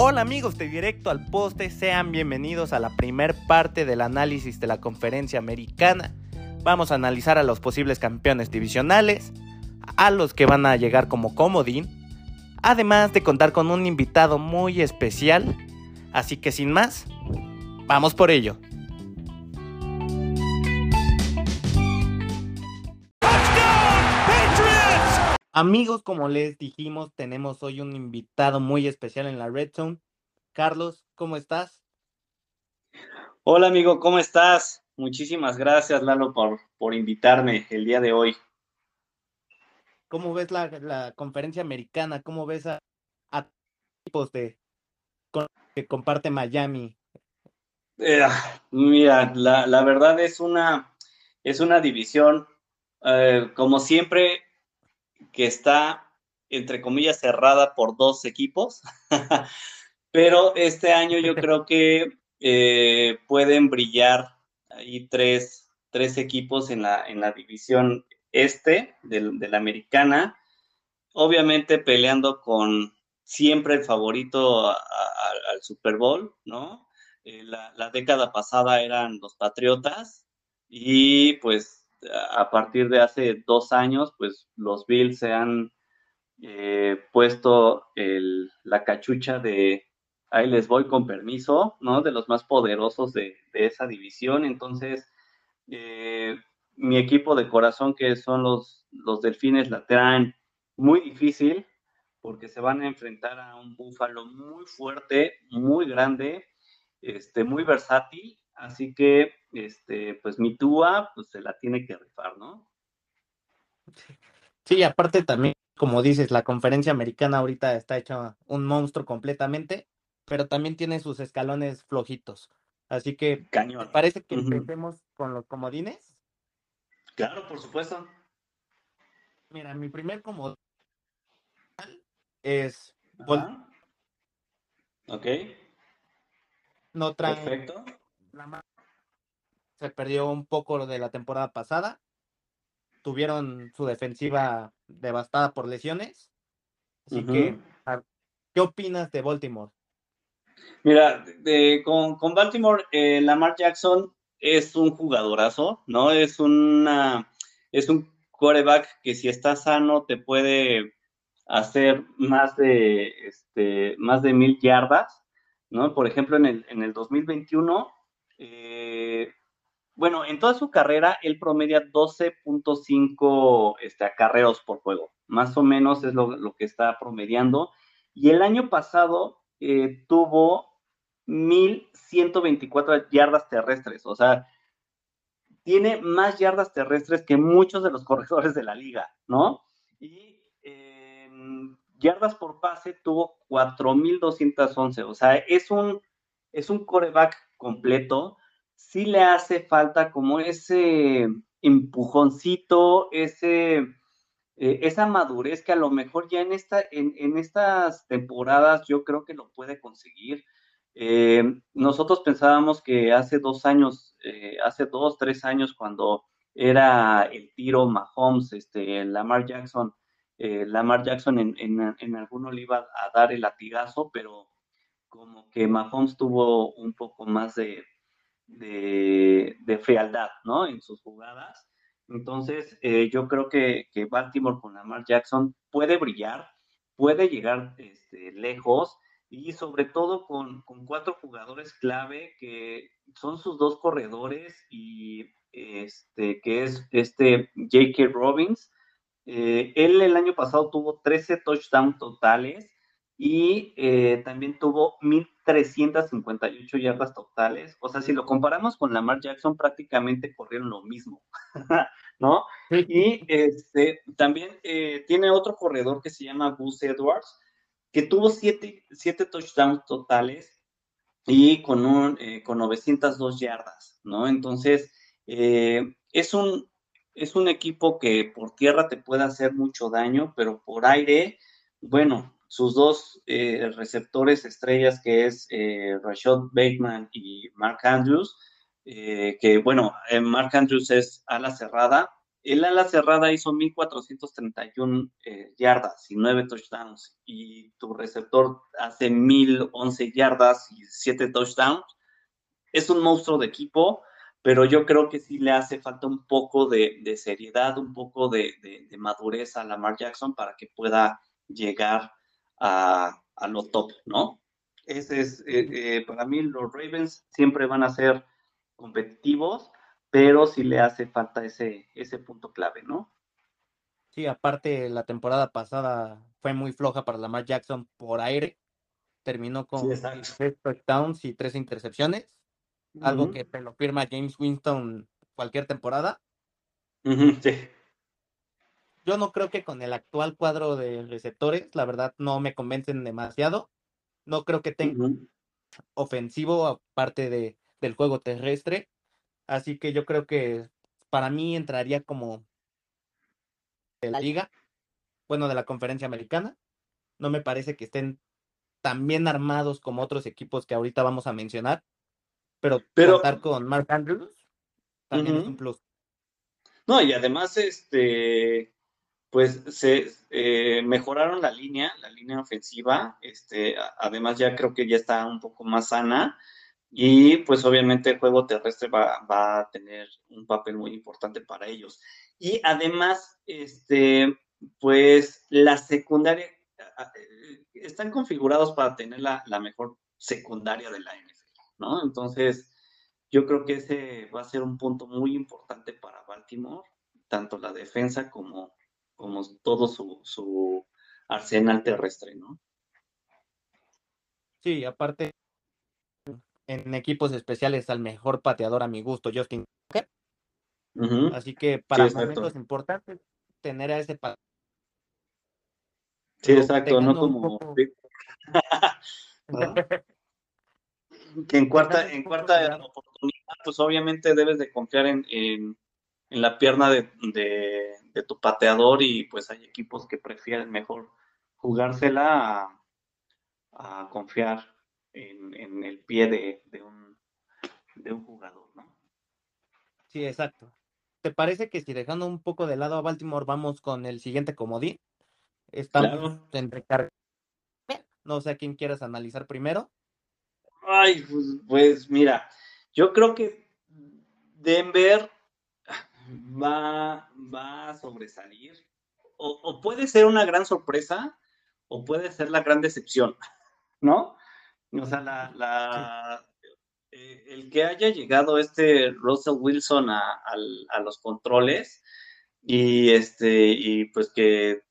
Hola amigos de Directo al Poste, sean bienvenidos a la primer parte del análisis de la conferencia americana. Vamos a analizar a los posibles campeones divisionales, a los que van a llegar como comodín, además de contar con un invitado muy especial. Así que sin más, vamos por ello. Amigos, como les dijimos, tenemos hoy un invitado muy especial en la Red Zone. Carlos, ¿cómo estás? Hola amigo, ¿cómo estás? Muchísimas gracias Lalo por, por invitarme el día de hoy. ¿Cómo ves la, conferencia americana? ¿Cómo ves a, tipos de que comparte Miami? Eh, mira, la, verdad es una, es una división, eh, como siempre, que está, entre comillas, cerrada por dos equipos, pero este año yo creo que eh, pueden brillar ahí tres, tres equipos en la, en la división este de, la americana, obviamente peleando con siempre el favorito al Super Bowl, ¿no? Eh, la, la, década pasada eran los Patriotas y pues a partir de hace dos años, pues los Bills se han eh, puesto la cachucha de ahí les voy con permiso, ¿no? De los más poderosos de, esa división. Entonces, eh, mi equipo de corazón, que son los, los Delfines, la traen muy difícil porque se van a enfrentar a un búfalo muy fuerte, muy grande, este, muy versátil. Así que este, pues mi Tua, pues se la tiene que rifar, ¿no? Sí, aparte también, como dices, la conferencia americana ahorita está hecha un monstruo completamente, pero también tiene sus escalones flojitos. Así que, Cañón. ¿parece que empecemos con los comodines? Claro, por supuesto. Mira, mi primer comodín es... Ok. No trae Perfecto se perdió un poco de la temporada pasada. Tuvieron su defensiva devastada por lesiones. Así que, ¿qué opinas de Baltimore? Mira, con, Baltimore, eh, Lamar Jackson es un jugadorazo, ¿no? Es una, es un quarterback que si está sano te puede hacer más de, este, más de mil yardas, ¿no? Por ejemplo, en el, en el 2021, eh, bueno, en toda su carrera él promedia 12.5 este, acarreos por juego, más o menos es lo, que está promediando. Y el año pasado eh, tuvo 1.124 yardas terrestres, o sea, tiene más yardas terrestres que muchos de los corredores de la liga, ¿no? Y yardas por pase tuvo 4.211, o sea, es un, es un coreback completo sí le hace falta como ese empujoncito, ese, eh, esa madurez que a lo mejor ya en, esta, en, estas temporadas yo creo que lo puede conseguir. Eh, nosotros pensábamos que hace dos años, eh, hace dos, tres años, cuando era el tiro Mahomes, este, Lamar Jackson, Lamar Jackson en, en, en alguno le iba a dar el latigazo, pero como que Mahomes tuvo un poco más de, de, frialdad, ¿no? En sus jugadas. Entonces, eh, yo creo que, Baltimore con Lamar Jackson puede brillar, puede llegar este, lejos y sobre todo con, cuatro jugadores clave que son sus dos corredores y este, que es este J.K. Robbins. Eh, él el año pasado tuvo 13 touchdowns totales y eh, también tuvo 1.358 yardas totales. O sea, si lo comparamos con Lamar Jackson, prácticamente corrieron lo mismo, ¿no? Y este, también eh, tiene otro corredor que se llama Gus Edwards, que tuvo 7 touchdowns totales y con, un, eh, con 902 yardas, ¿no? Entonces, es, un, es un equipo que por tierra te puede hacer mucho daño, pero por aire, bueno, sus dos eh, receptores estrellas, que es eh, Rashad Bateman y Mark Andrews, eh, que bueno, Mark Andrews es ala cerrada, el ala cerrada hizo 1431 eh, yardas y 9 touchdowns y tu receptor hace 1011 yardas y 7 touchdowns. Es un monstruo de equipo, pero yo creo que sí le hace falta un poco de, seriedad, un poco de, madurez a Lamar Jackson para que pueda llegar a, a lo top, ¿no? Ese es, eh, eh, para mí los Ravens siempre van a ser competitivos, pero sí le hace falta ese, ese punto clave, ¿no? Sí, aparte la temporada pasada fue muy floja para Lamar Jackson por aire. Terminó con tres touchdowns y tres intercepciones. Algo que lo firma James Winston cualquier temporada. sí. Yo no creo que con el actual cuadro de receptores, la verdad, no me convencen demasiado. No creo que tenga ofensivo aparte de, del juego terrestre. Así que yo creo que para mí entraría como de la liga, bueno, de la conferencia americana. No me parece que estén tan bien armados como otros equipos que ahorita vamos a mencionar. Pero, pero contar con Mark Andrews también es un plus. No, y además, este, pues se eh, mejoraron la línea, la línea ofensiva, este, además ya creo que ya está un poco más sana y pues obviamente el juego terrestre va, a tener un papel muy importante para ellos. Y además, este, pues la secundaria, están configurados para tener la, la mejor secundaria de la NFL, ¿no? Entonces, yo creo que ese va a ser un punto muy importante para Baltimore, tanto la defensa como como todo su, arsenal terrestre, ¿no? Sí, aparte, en equipos especiales al mejor pateador a mi gusto, Justin Así que para momentos importantes, tener a ese pateador. Sí, exacto, no como... que en cuarta, en cuarta oportunidad, pues obviamente debes de confiar en, en la pierna de, tu pateador y pues hay equipos que prefieren mejor jugársela a, confiar en, el pie de, un, de un jugador, ¿no? Sí, exacto. ¿Te parece que si dejando un poco de lado a Baltimore vamos con el siguiente comodín? Estamos en recarga. No sé a quién quieras analizar primero. Ay, pues, pues mira, yo creo que Denver va, va a sobresalir. O, puede ser una gran sorpresa o puede ser la gran decepción, ¿no? O sea, eh, el que haya llegado este Russell Wilson a, los controles y este y pues que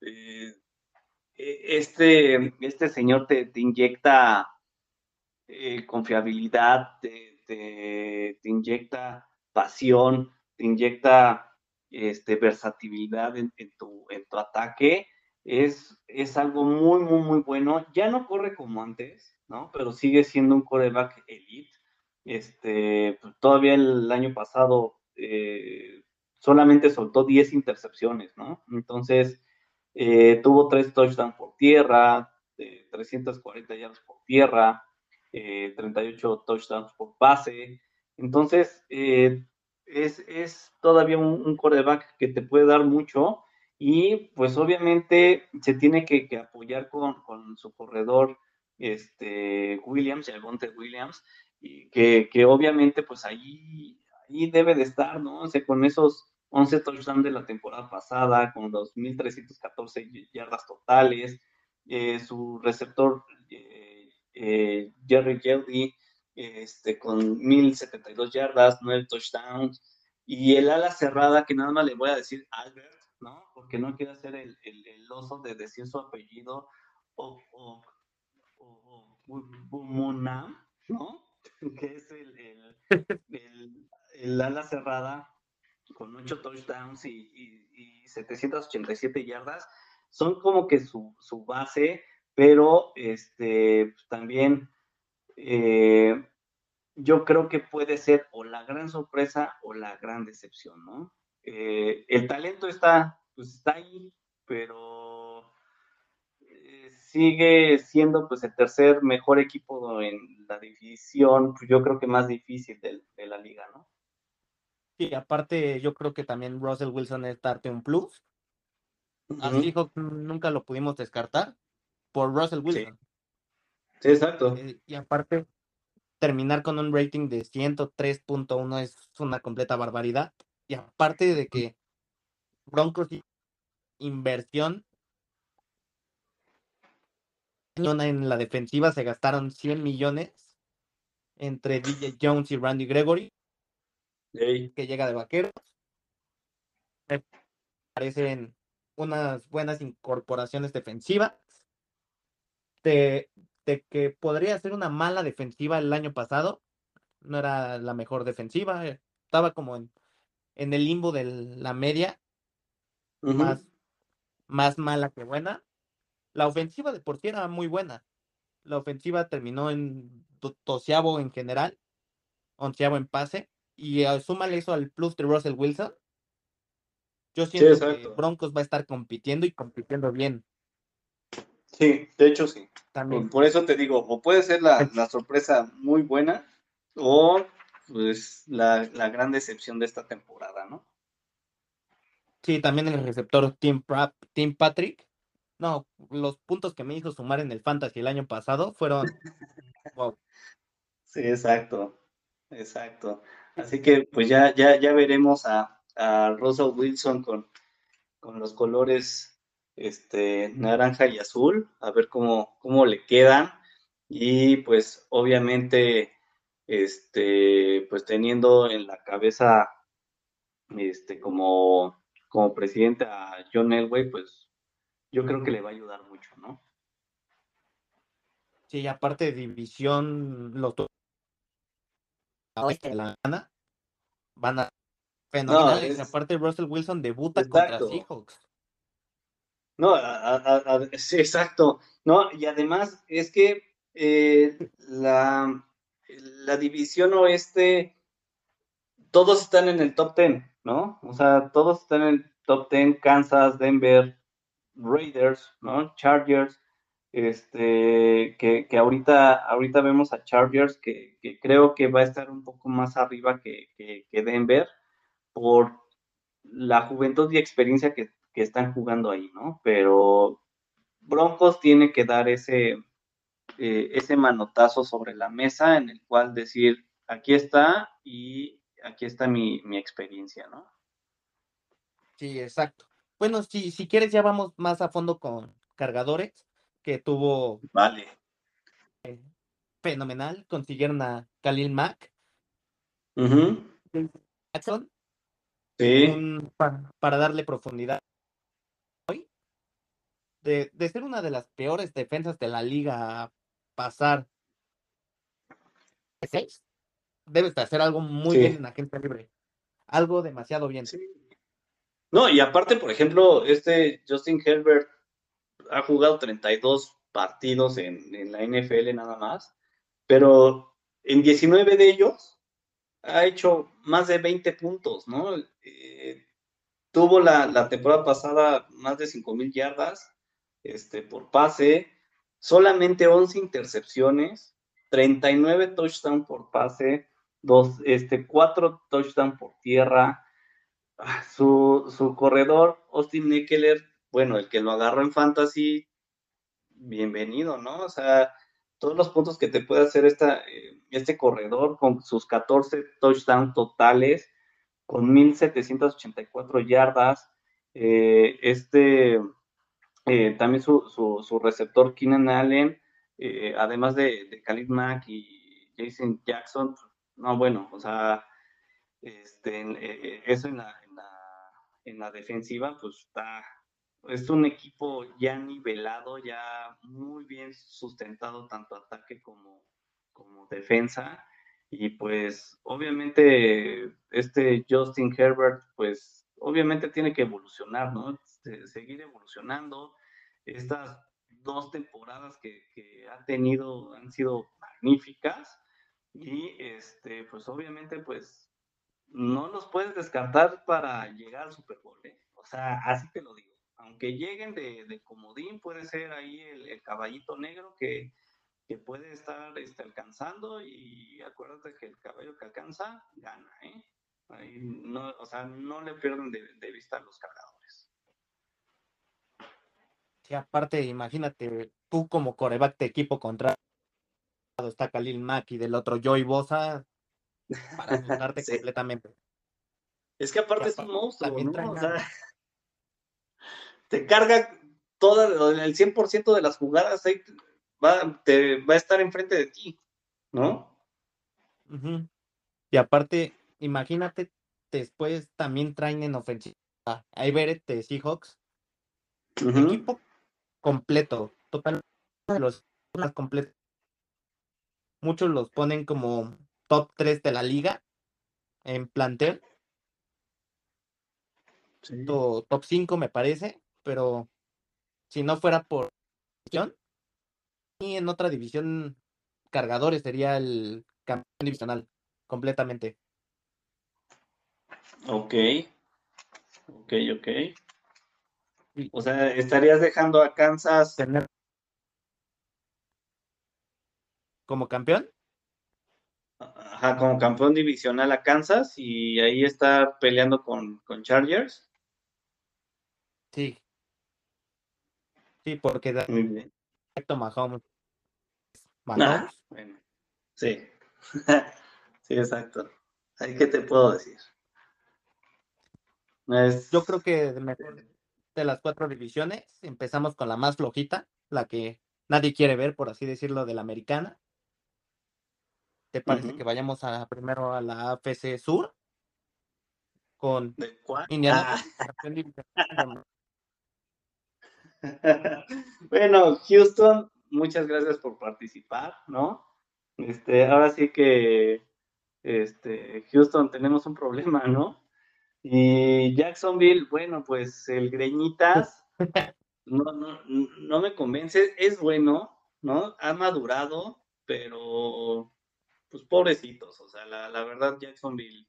eh, e, este, este señor te, inyecta eh, confiabilidad, te, inyecta pasión, te inyecta este, versatilidad en, tu, en tu ataque, es, es algo muy, muy, muy bueno. Ya no corre como antes, ¿no? Pero sigue siendo un coreback elite. Este, pues, todavía el año pasado eh, solamente soltó 10 intercepciones, ¿no? Entonces, eh, tuvo 3 touchdowns por tierra, 340 yardas por tierra, 38 eh, touchdowns por pase. Entonces, es, todavía un, coreback que te puede dar mucho y pues obviamente se tiene que, apoyar con, su corredor este, Williams, Algonte Williams, y que, obviamente pues ahí, ahí debe de estar, ¿no? O sea, con esos 11 touchdowns de la temporada pasada, con 2.314 yardas totales, eh, su receptor eh, eh, Jerry Jeldy, este, con 1072 yardas, 9 touchdowns, y el ala cerrada, que nada más le voy a decir Albert, ¿no? Porque no quiero hacer el, el, oso de decir su apellido, o, o, ¿no? Que es el, el, el, ala cerrada con 8 touchdowns y, y, 787 yardas. Son como que su, su base, pero este, también eh, yo creo que puede ser o la gran sorpresa o la gran decepción, ¿no? Eh, el talento está, pues está ahí, pero eh, sigue siendo pues el tercer mejor equipo en la división, pues, yo creo que más difícil de, la liga, ¿no? Sí, aparte yo creo que también Russell Wilson es darte un plus. Así nunca lo pudimos descartar por Russell Wilson. Sí, exacto. Eh, y aparte, terminar con un rating de 103.1 es una completa barbaridad. Y aparte de que Broncos inversión en la defensiva se gastaron 100 millones entre DJ Jones y Randy Gregory, que llega de vaqueros. Me parecen unas buenas incorporaciones defensivas. De, de, que podría ser una mala defensiva el año pasado. No era la mejor defensiva. Estaba como en, en el limbo de la media. más, más mala que buena. La ofensiva de por sí era muy buena. La ofensiva terminó en doceavo en general, onceavo en pase. Y uh, súmale eso al plus de Russell Wilson. Yo siento que Broncos va a estar compitiendo y compitiendo bien. Sí, de hecho sí. También. Por eso te digo, o puede ser la, sorpresa muy buena o pues la, gran decepción de esta temporada, ¿no? Sí, también el receptor Tim, Tim Patrick. No, los puntos que me hizo sumar en el Fantasy el año pasado fueron wow. Sí, exacto. Exacto. Así que pues ya, ya, ya veremos a, a Russell Wilson con, con los colores este, naranja y azul, a ver cómo, cómo le quedan. Y pues obviamente, este, pues teniendo en la cabeza este, como, como presidente a John Elway, pues yo creo que le va a ayudar mucho, ¿no? Sí, aparte de división, los de la gana van a fenomenales. Aparte, Russell Wilson debuta contra Seahawks. No, sí, exacto. No, y además es que eh, la, la división oeste, todos están en el top ten, ¿no? O sea, todos están en el top ten, Kansas, Denver, Raiders, ¿no? Chargers, este, que, que ahorita, ahorita vemos a Chargers, que, que, creo que va a estar un poco más arriba que, que Denver, por la juventud y experiencia que, están jugando ahí, ¿no? Pero Broncos tiene que dar ese, eh, ese manotazo sobre la mesa en el cual decir, aquí está y aquí está mi, experiencia, ¿no? Sí, exacto. Bueno, si, si quieres ya vamos más a fondo con cargadores, que tuvo... Vale. fenomenal, consiguieron a Khalil Mack. Sí. para, darle profundidad. Hoy, de, ser una de las peores defensas de la liga a pasar seis, debes de hacer algo muy bien en la gente libre. Algo demasiado bien. No, y aparte, por ejemplo, este Justin Herbert ha jugado 32 partidos en, en la NFL nada más, pero en 19 de ellos ha hecho más de 20 puntos, ¿no? Eh, tuvo la, temporada pasada más de 5 mil yardas este, por pase, solamente 11 intercepciones, 39 touchdowns por pase, dos, este, 4 touchdowns por tierra. Ah, su, su corredor, Austin Eckler, bueno, el que lo agarró en fantasy, bienvenido, ¿no? O sea, todos los puntos que te puede hacer esta, eh, este corredor con sus 14 touchdowns totales, con 1784 yardas. Eh, este, eh, también su, receptor Keenan Allen, además de, Khalid Mack y Jason Jackson, no, bueno, o sea, este, eso en la, en la, en la defensiva, pues está, es un equipo ya nivelado, ya muy bien sustentado, tanto ataque como, como defensa. Y pues obviamente este Justin Herbert, pues obviamente tiene que evolucionar, ¿no? Seguir evolucionando. Estas dos temporadas que, que, ha tenido han sido magníficas y este, pues obviamente pues no los puedes descartar para llegar al Super Bowl, ¿eh? O sea, así te lo digo aunque lleguen de, comodín, puede ser ahí el, caballito negro que, puede estar este, alcanzando y acuérdate que el caballo que alcanza gana, ¿eh? no, o sea, no le pierden de, vista los cargadores. Sí, aparte, imagínate, tú como coreback de equipo contra está Khalil Mack y del otro Joey Bosa para asustarte completamente. Es que aparte es un monstruo, ¿no? O sea, te carga todo el 100% de las jugadas ahí va, te, va a estar enfrente de ti, ¿no? Y aparte, imagínate, después también traen en ofensiva a Everett de Seahawks. Equipo completo, totalmente los completos. Muchos los ponen como top 3 de la liga en plantel. Top 5 me parece, pero si no fuera por y en otra división cargadores sería el campeón divisional completamente. Ok, ok, ok. O sea, estarías dejando a Kansas tener como campeón. Ajá, como campeón divisional a Kansas y ahí está peleando con, con Chargers. Sí. Sí, porque da Muy bien. Mahomes. Mahomes. bueno. Sí. sí, exacto. Ahí qué te puedo decir. Yo creo que de, de las cuatro divisiones empezamos con la más flojita, la que nadie quiere ver, por así decirlo, de la americana. ¿Te parece que vayamos a, primero a la AFC Sur? Con Indiana. Ah. bueno, Houston, muchas gracias por participar, ¿no? Este, ahora sí que este, Houston tenemos un problema, ¿no? Y Jacksonville, bueno, pues el Greñitas no, no, no me convence, es bueno, ¿no? Ha madurado, pero pues pobrecitos, o sea, la, la verdad Jacksonville,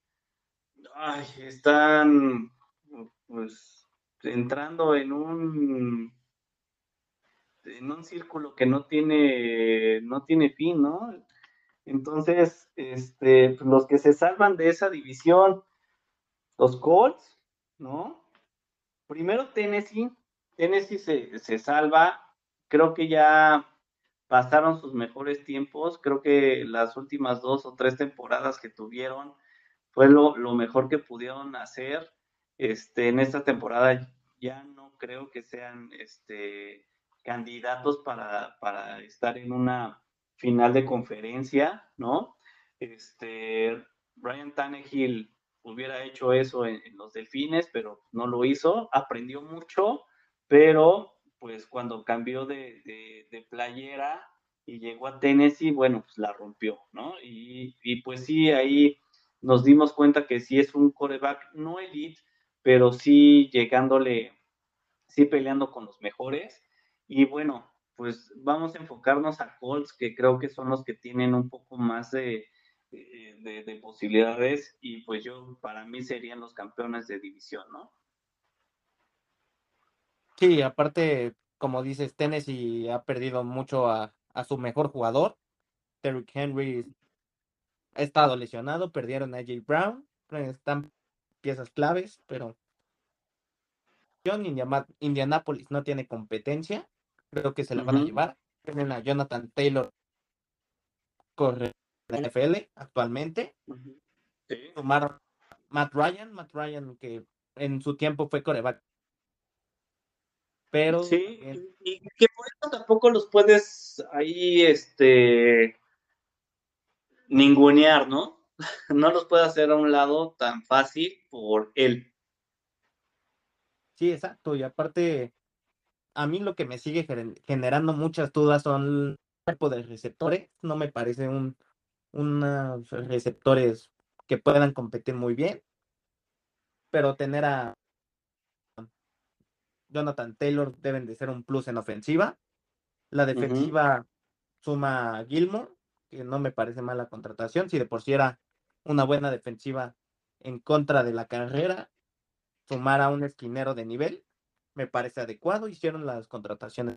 ay, están pues entrando en un en un círculo que no tiene no tiene fin, ¿no? Entonces, este, pues, los que se salvan de esa división, los Colts, ¿no? Primero Tennessee, Tennessee se, se salva, creo que ya pasaron sus mejores tiempos. Creo que las últimas dos o tres temporadas que tuvieron fue lo, mejor que pudieron hacer. Este, en esta temporada ya no creo que sean este, candidatos para, para estar en una final de conferencia, ¿no? Este, Ryan Tannehill hubiera hecho eso en, los Delfines, pero no lo hizo, aprendió mucho, pero pues cuando cambió de, playera y llegó a Tennessee, bueno, pues la rompió, ¿no? Y, pues sí, ahí nos dimos cuenta que sí es un coreback, no elite, pero sí llegándole, sí peleando con los mejores. Y bueno, pues vamos a enfocarnos a Colts, que creo que son los que tienen un poco más de, de, posibilidades y pues yo, para mí serían los campeones de división, ¿no? Sí, aparte, como dices, Tennessee ha perdido mucho a, su mejor jugador. Derrick Henry ha estado lesionado, perdieron a Jay Brown, están piezas claves, pero Indianapolis no tiene competencia, creo que se la van a llevar. Tienen a Jonathan Taylor, corre la NFL actualmente. Matt Ryan, Matt Ryan que en su tiempo fue coreback pero sí, y que por eso tampoco los puedes ahí este ningunear, ¿no? No los puedes hacer a un lado tan fácil por él. Sí, exacto, y aparte a mí lo que me sigue generando muchas dudas son el tipo de receptores, no me parece un unos receptores que puedan competir muy bien, pero tener a Jonathan Taylor deben de ser un plus en ofensiva. La defensiva suma a Gilmore, que no me parece mala contratación. Si de por sí era una buena defensiva en contra de la carrera, sumar a un esquinero de nivel me parece adecuado. Hicieron las contrataciones.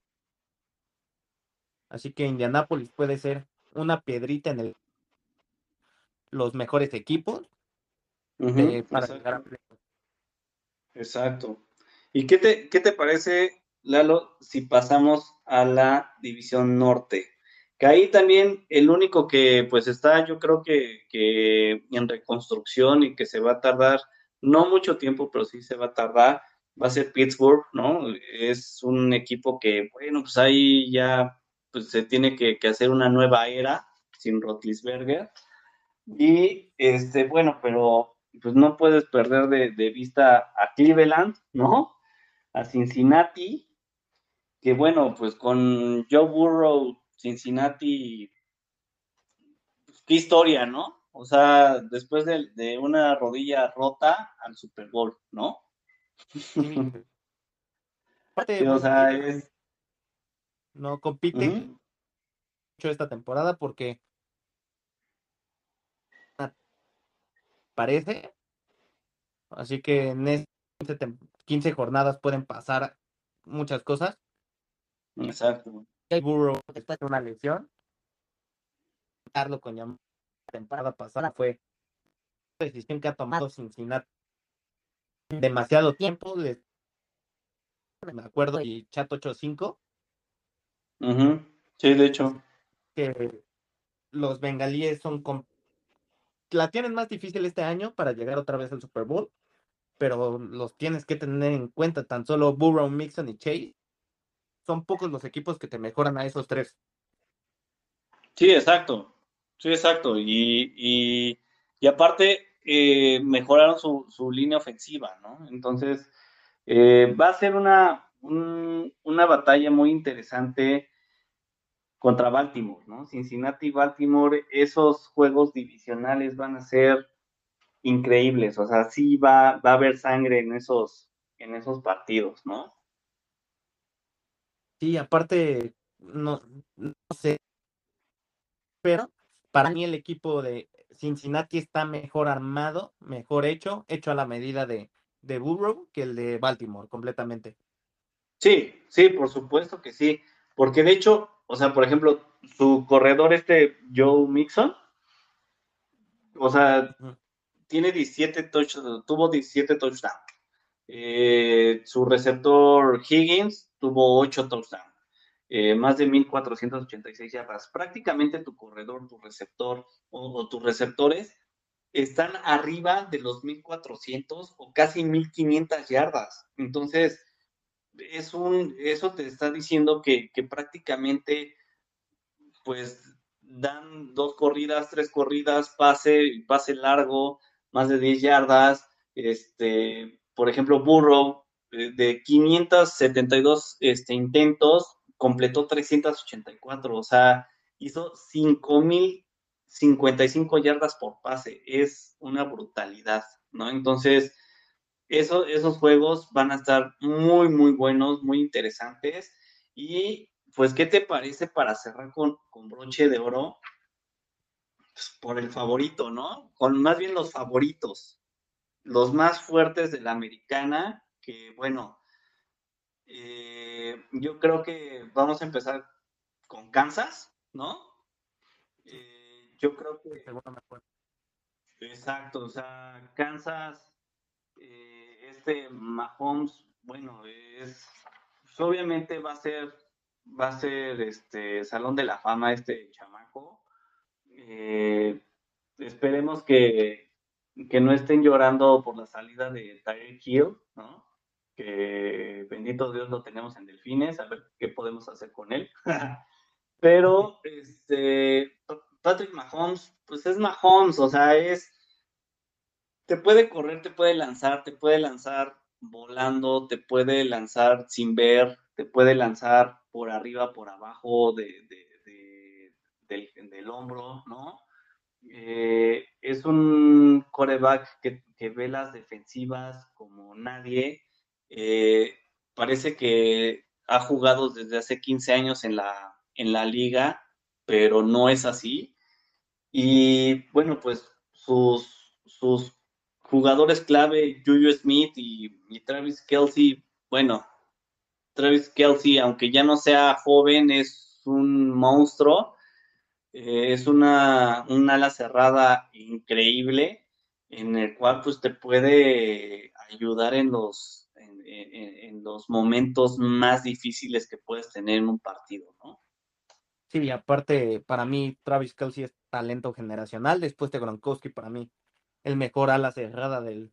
Así que Indianapolis puede ser una piedrita en el, los mejores equipos. para llegar a Exacto. ¿Y qué te, qué te parece, Lalo, si pasamos a la división norte? Que ahí también el único que pues está, yo creo que, que en reconstrucción y que se va a tardar, no mucho tiempo, pero sí se va a tardar, va a ser Pittsburgh, ¿no? Es un equipo que, bueno, pues ahí ya pues, se tiene que, hacer una nueva era sin Rotlisberger. Y, este, bueno, pero pues no puedes perder de, de vista a Cleveland, ¿no? A Cincinnati, que bueno, pues con Joe Burrow Cincinnati, pues, qué historia, ¿no? O sea, después de, una rodilla rota al Super Bowl, ¿no? o sea, es... No compite mucho esta temporada porque parece. Así que en este 15 jornadas pueden pasar muchas cosas. Exacto el Burrow después de una lesión. Darlo con la temporada pasada fue una decisión que ha tomado Cincinnati demasiado tiempo. me acuerdo, y Chat 85. Sí, de hecho. Que los bengalíes son. La tienen más difícil este año para llegar otra vez al Super Bowl, pero los tienes que tener en cuenta tan solo Burrow, Mixon y Chase son pocos los equipos que te mejoran a esos tres. Sí, exacto. Sí, exacto. Y, y, aparte, eh, mejoraron su, su, línea ofensiva, ¿no? Entonces, eh, va a ser una, una batalla muy interesante contra Baltimore, ¿no? Cincinnati y Baltimore, esos juegos divisionales van a ser increíbles, o sea, sí va, va a haber sangre en esos, en esos partidos, ¿no? Sí, aparte, no, no sé, pero para mí el equipo de Cincinnati está mejor armado, mejor hecho, hecho a la medida de, de Burrow que el de Baltimore, completamente. Sí, sí, por supuesto que sí, porque de hecho, o sea, por ejemplo, su corredor este Joe Mixon, o sea, tiene 17 touchdowns, tuvo 17 touchdowns. Eh, su receptor Higgins tuvo 8 touchdowns, eh, más de 1.486 yardas. Prácticamente tu corredor, tu receptor o, tus receptores están arriba de los 1.400 o casi 1.500 yardas. Entonces, es un, eso te está diciendo que, que prácticamente, pues, dan dos corridas, tres corridas, pase, pase largo, más de 10 yardas. Este, por ejemplo, Burrow eh, de 572 este, intentos, completó 384, o sea, hizo 5.055 yardas por pase, es una brutalidad, ¿no? Entonces, eso, esos juegos van a estar muy, muy buenos, muy interesantes. Y, pues, ¿qué te parece para cerrar con, con broche de oro? Pues, por el favorito, ¿no? Con más bien los favoritos, los más fuertes de la americana, que bueno, eh, yo creo que vamos a empezar con Kansas, ¿no? Eh, yo creo que... Exacto, o sea, Kansas, eh, este Mahomes, bueno, es, pues, obviamente va a ser, va a ser este Salón de la Fama este chamaco. esperemos que, que no estén llorando por la salida de Tyreek Hill, ¿no? que bendito Dios lo tenemos en Delfines, a ver qué podemos hacer con él. Pero este, Patrick Mahomes, pues es Mahomes, o sea, es, te puede correr, te puede lanzar, te puede lanzar volando, te puede lanzar sin ver, te puede lanzar por arriba, por abajo de, del, hombro, ¿no? Eh, es un coreback que, que ve las defensivas como nadie eh, parece que ha jugado desde hace 15 años en la, en la liga, pero no es así. Y bueno, pues sus, sus jugadores clave, Juju Smith y, Travis Kelsey, bueno, Travis Kelsey, aunque ya no sea joven, es un monstruo. Eh, es una, una ala cerrada increíble. en el cual pues te puede ayudar en los, en, los momentos más difíciles que puedes tener en un partido, ¿no? Sí, aparte, para mí, Travis Kelsey es talento generacional. Después de Gronkowski, para mí, el mejor ala cerrada del,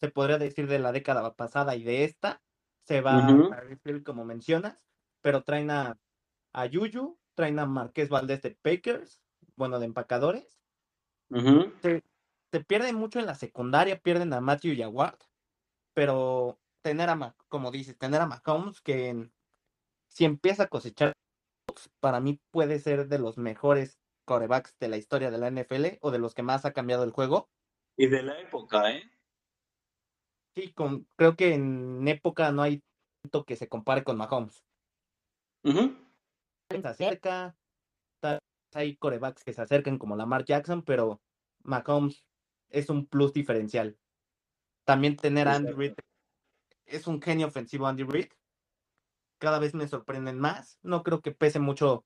se podría decir, de la década pasada y de esta. Se va a como mencionas, pero traen a, a Yuyu, traen a Marqués Valdés de Packers, bueno, de empacadores. se, se, pierden mucho en la secundaria, pierden a Matthew y a Ward, pero tener a, como dices, tener a Mahomes que si empieza a cosechar, para mí puede ser de los mejores corebacks de la historia de la NFL o de los que más ha cambiado el juego. Y de la época, ¿eh? Sí, con, creo que en época no hay tanto que se compare con Mahomes. Se acerca, hay corebacks que se acercan como Lamar Jackson, pero Mahomes es un plus diferencial. También tener a Andy Reid es un genio ofensivo Andy Reid. Cada vez me sorprenden más. No creo que pese mucho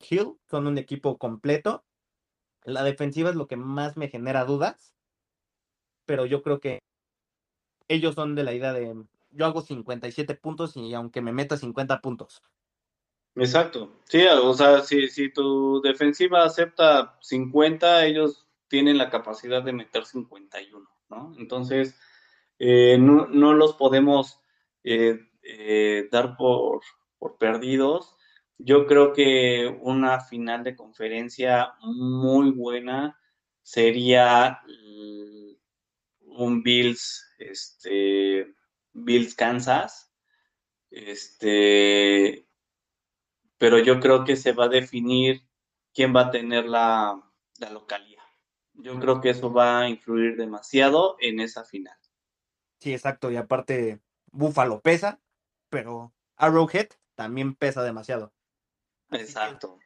Hill con un equipo completo. La defensiva es lo que más me genera dudas. Pero yo creo que ellos son de la idea de yo hago 57 puntos y aunque me meta 50 puntos. Exacto. Sí, o sea, si, si tu defensiva acepta 50, ellos tienen la capacidad de meter 51, ¿no? Entonces, eh, no, no, los podemos eh, eh, dar por, por, perdidos. Yo creo que una final de conferencia muy buena sería un Bills, este, Bills Kansas, este, pero yo creo que se va a definir quién va a tener la, la localidad. Yo creo que eso va a influir demasiado en esa final. Sí, exacto. Y aparte, Buffalo pesa, pero Arrowhead también pesa demasiado. Exacto.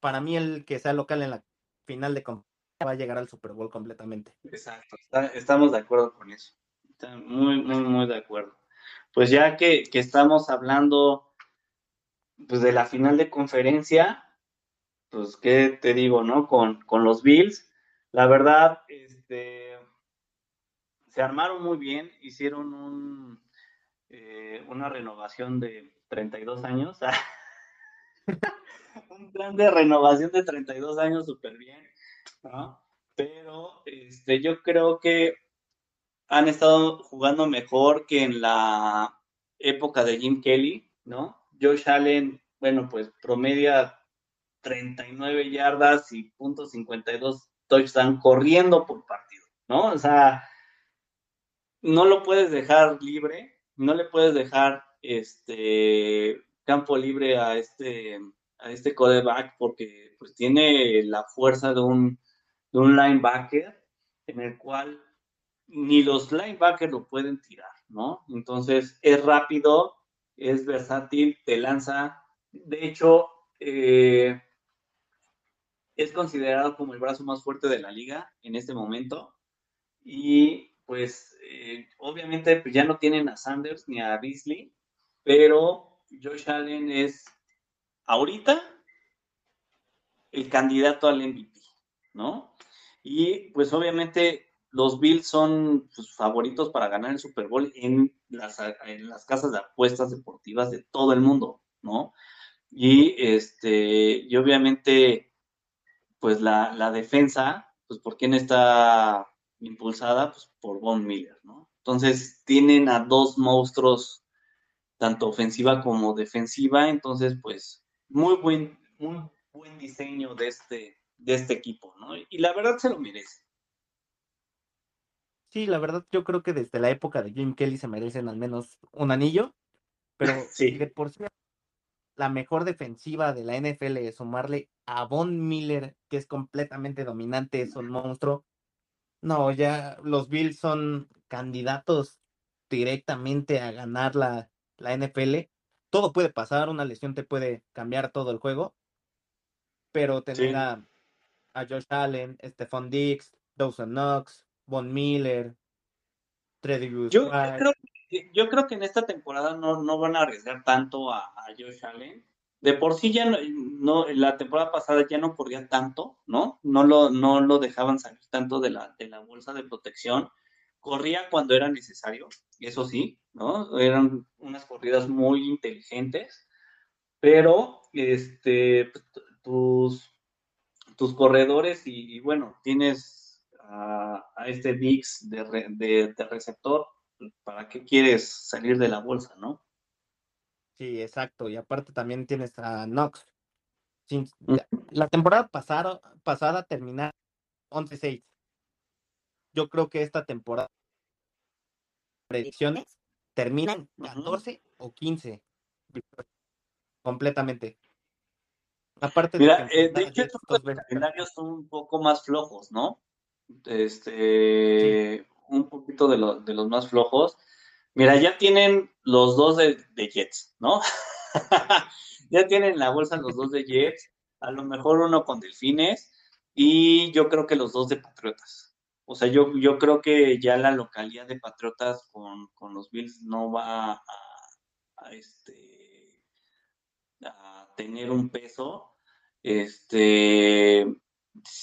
Para mí, el que sea local en la final de va a llegar al Super Bowl completamente. Exacto. estamos de acuerdo con eso. muy, muy, muy de acuerdo. Pues ya que, estamos hablando pues, de la final de conferencia, pues, ¿qué te digo, no? Con, con los Bills, la verdad, este se armaron muy bien, hicieron un, eh, una renovación de 32 años. un plan de renovación de 32 años súper bien, ¿no? Pero este, yo creo que han estado jugando mejor que en la época de Jim Kelly, ¿no? Josh Allen, bueno, pues promedia 39 yardas y punto 52 touchdown corriendo por partido, ¿no? O sea, no lo puedes dejar libre, no le puedes dejar este campo libre a este a este codeback porque pues tiene la fuerza de un, de un linebacker en el cual ni los linebackers lo pueden tirar, ¿no? Entonces es rápido, es versátil, te lanza. De hecho, eh, es considerado como el brazo más fuerte de la liga en este momento. Y pues eh, obviamente pues, ya no tienen a Sanders ni a Beasley, pero Josh Allen es ahorita el candidato al MVP, ¿no? Y pues obviamente los Bills son sus pues, favoritos para ganar el Super Bowl en las, casas de apuestas deportivas de todo el mundo, ¿no? Y este, y obviamente, pues la, la defensa, pues por quién está impulsada pues, por Von Miller, ¿no? Entonces tienen a dos monstruos, tanto ofensiva como defensiva, entonces pues muy buen, muy buen diseño de este, de este equipo, ¿no? Y la verdad se lo merece. Sí, la verdad yo creo que desde la época de Jim Kelly se merecen al menos un anillo, pero sí. por sí la mejor defensiva de la NFL es sumarle a Von Miller, que es completamente dominante, es un monstruo, no, ya los Bills son candidatos directamente a ganar la, la NFL. Todo puede pasar, una lesión te puede cambiar todo el juego, pero tener a, Josh Allen, Stephon Diggs, Dawson Knox, Von Miller, Trey yo, creo, yo creo que en esta temporada no, no van a arriesgar tanto a, Josh Allen, de por sí ya no, no, la temporada pasada ya no corría tanto, ¿no? No lo, no lo dejaban salir tanto de la, de la bolsa de protección. Corría cuando era necesario, eso sí, ¿no? Eran unas corridas muy inteligentes, pero este, tus, tus corredores y, bueno, tienes a, este mix de, de, receptor, ¿para qué quieres salir de la bolsa, no? Sí, exacto. Y aparte también tienes a Knox. la temporada pasada, pasada terminaron 11-6. Yo creo que esta temporada predicciones terminan 14 o 15 completamente. Aparte Mira, de, eh, de hecho estos calendarios son un poco más flojos, ¿no? Este, un poquito de, de los más flojos. Mira, ya tienen los dos de, Jets, ¿no? ya tienen la bolsa los dos de Jets, a lo mejor uno con Delfines y yo creo que los dos de Patriotas. O sea, yo, yo creo que ya la localidad de Patriotas con, los Bills no va a, este, tener un peso. Este,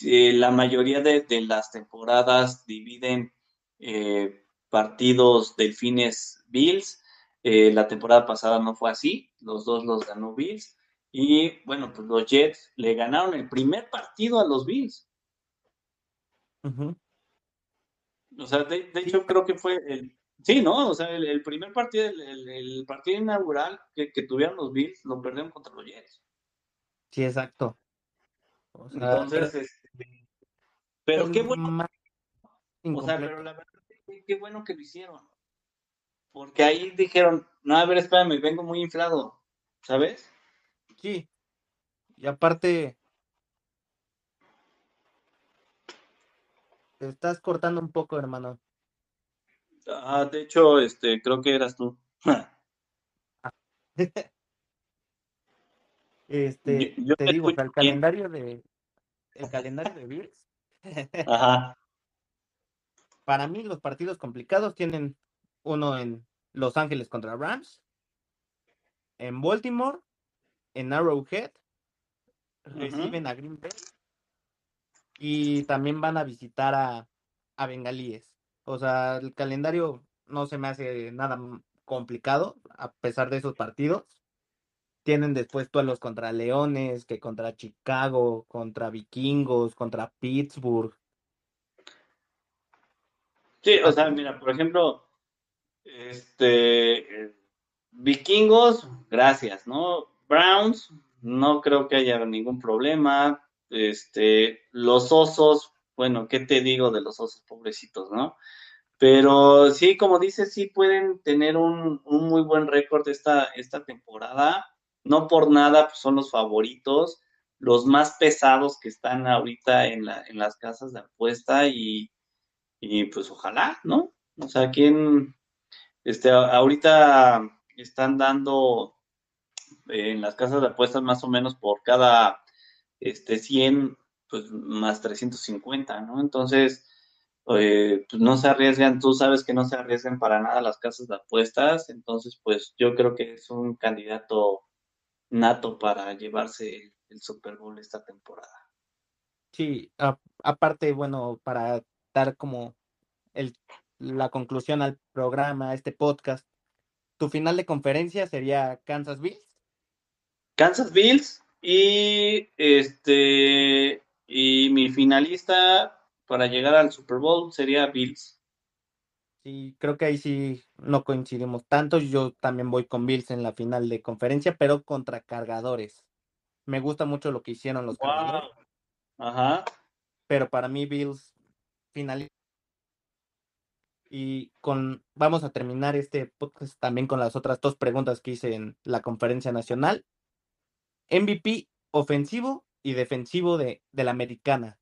la mayoría de, las temporadas dividen eh, partidos Delfines Bills. Eh, la temporada pasada no fue así, los dos los ganó Bills. Y bueno, pues los Jets le ganaron el primer partido a los Bills. O sea, de, hecho creo que fue el, sí, ¿no? O sea, el, primer partido, el, partido inaugural que, tuvieron los Bills, lo perdieron contra los Jets. Sí, exacto. Entonces, este, pero qué bueno. O sea, pero la verdad qué bueno que lo hicieron. Porque ahí dijeron, no, a ver, espérame, vengo muy inflado, ¿sabes? Sí. Y aparte, te estás cortando un poco, hermano. Ah, de hecho, este, creo que eras tú. este, te digo, el calendario de el calendario de Bills. Ajá. Para mí los partidos complicados tienen uno en Los Ángeles contra Rams, en Baltimore, en Arrowhead, reciben a Green Bay y también van a visitar a, a Bengalíes. O sea, el calendario no se me hace nada complicado a pesar de esos partidos. Tienen después los contra Leones, que contra Chicago, contra Vikingos, contra Pittsburgh, Sí, o sea, mira, por ejemplo, este, vikingos, gracias, ¿no? Browns, no creo que haya ningún problema. Este, los osos, bueno, ¿qué te digo de los osos pobrecitos, no? Pero sí, como dices, sí pueden tener un, muy buen récord esta, esta temporada. No por nada pues son los favoritos, los más pesados que están ahorita en, la, en las casas de apuesta y y pues ojalá, ¿no? O sea, quien, este, ahorita están dando en las casas de apuestas más o menos por cada, este, 100, pues más 350, ¿no? Entonces, eh, pues no se arriesgan, tú sabes que no se arriesgan para nada las casas de apuestas, entonces, pues yo creo que es un candidato nato para llevarse el, Super Bowl esta temporada. Sí, aparte, bueno, para dar como el, la conclusión al programa, a este podcast, tu final de conferencia sería Kansas Bills. Kansas Bills y este y mi finalista para llegar al Super Bowl sería Bills. Sí, creo que ahí sí no coincidimos tanto. Yo también voy con Bills en la final de conferencia, pero contra cargadores. Me gusta mucho lo que hicieron los cargadores. Ajá. Pero para mí Bills finalista y con vamos a terminar este podcast también con las otras dos preguntas que hice en la conferencia nacional. MVP ofensivo y defensivo de, de la americana.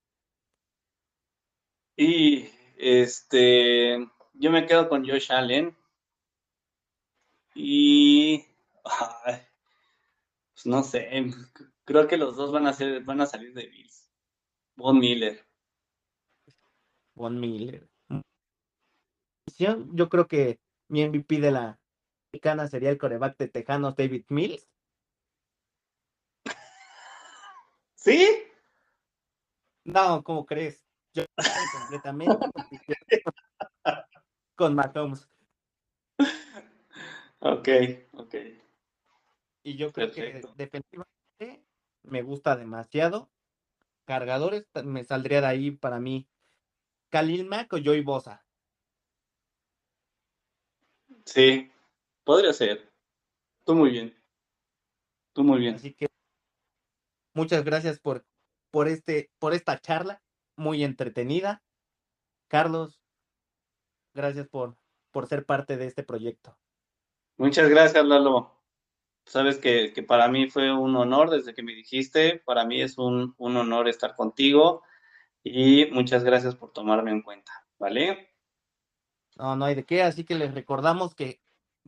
Y este yo me quedo con Josh Allen. Y pues no sé, creo que los dos van a ser, van a salir de Bills. Von Miller. Von Miller yo creo que mi MVP de la americana sería el coreback de Tejanos, David Mills. ¿Sí? No, ¿cómo crees? Yo completamente con Mahomes. Ok, ok. Y yo creo que definitivamente me gusta demasiado. Cargadores, me saldría de ahí para mí Khalil Mack o Joy Bosa. Sí, podría ser. Tú muy bien. Tú muy bien. Así que muchas gracias por, por, este, por esta charla, muy entretenida. Carlos, gracias por, por ser parte de este proyecto. Muchas gracias, Lalo. Sabes que, para mí fue un honor desde que me dijiste, para mí es un, un honor estar contigo y muchas gracias por tomarme en cuenta, ¿vale? No, no hay de qué, así que les recordamos que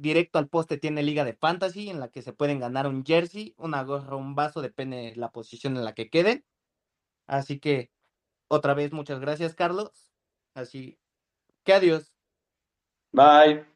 directo al poste tiene liga de fantasy en la que se pueden ganar un jersey, una gorra, un vaso, depende de la posición en la que queden. Así que otra vez muchas gracias, Carlos. Así que adiós. Bye.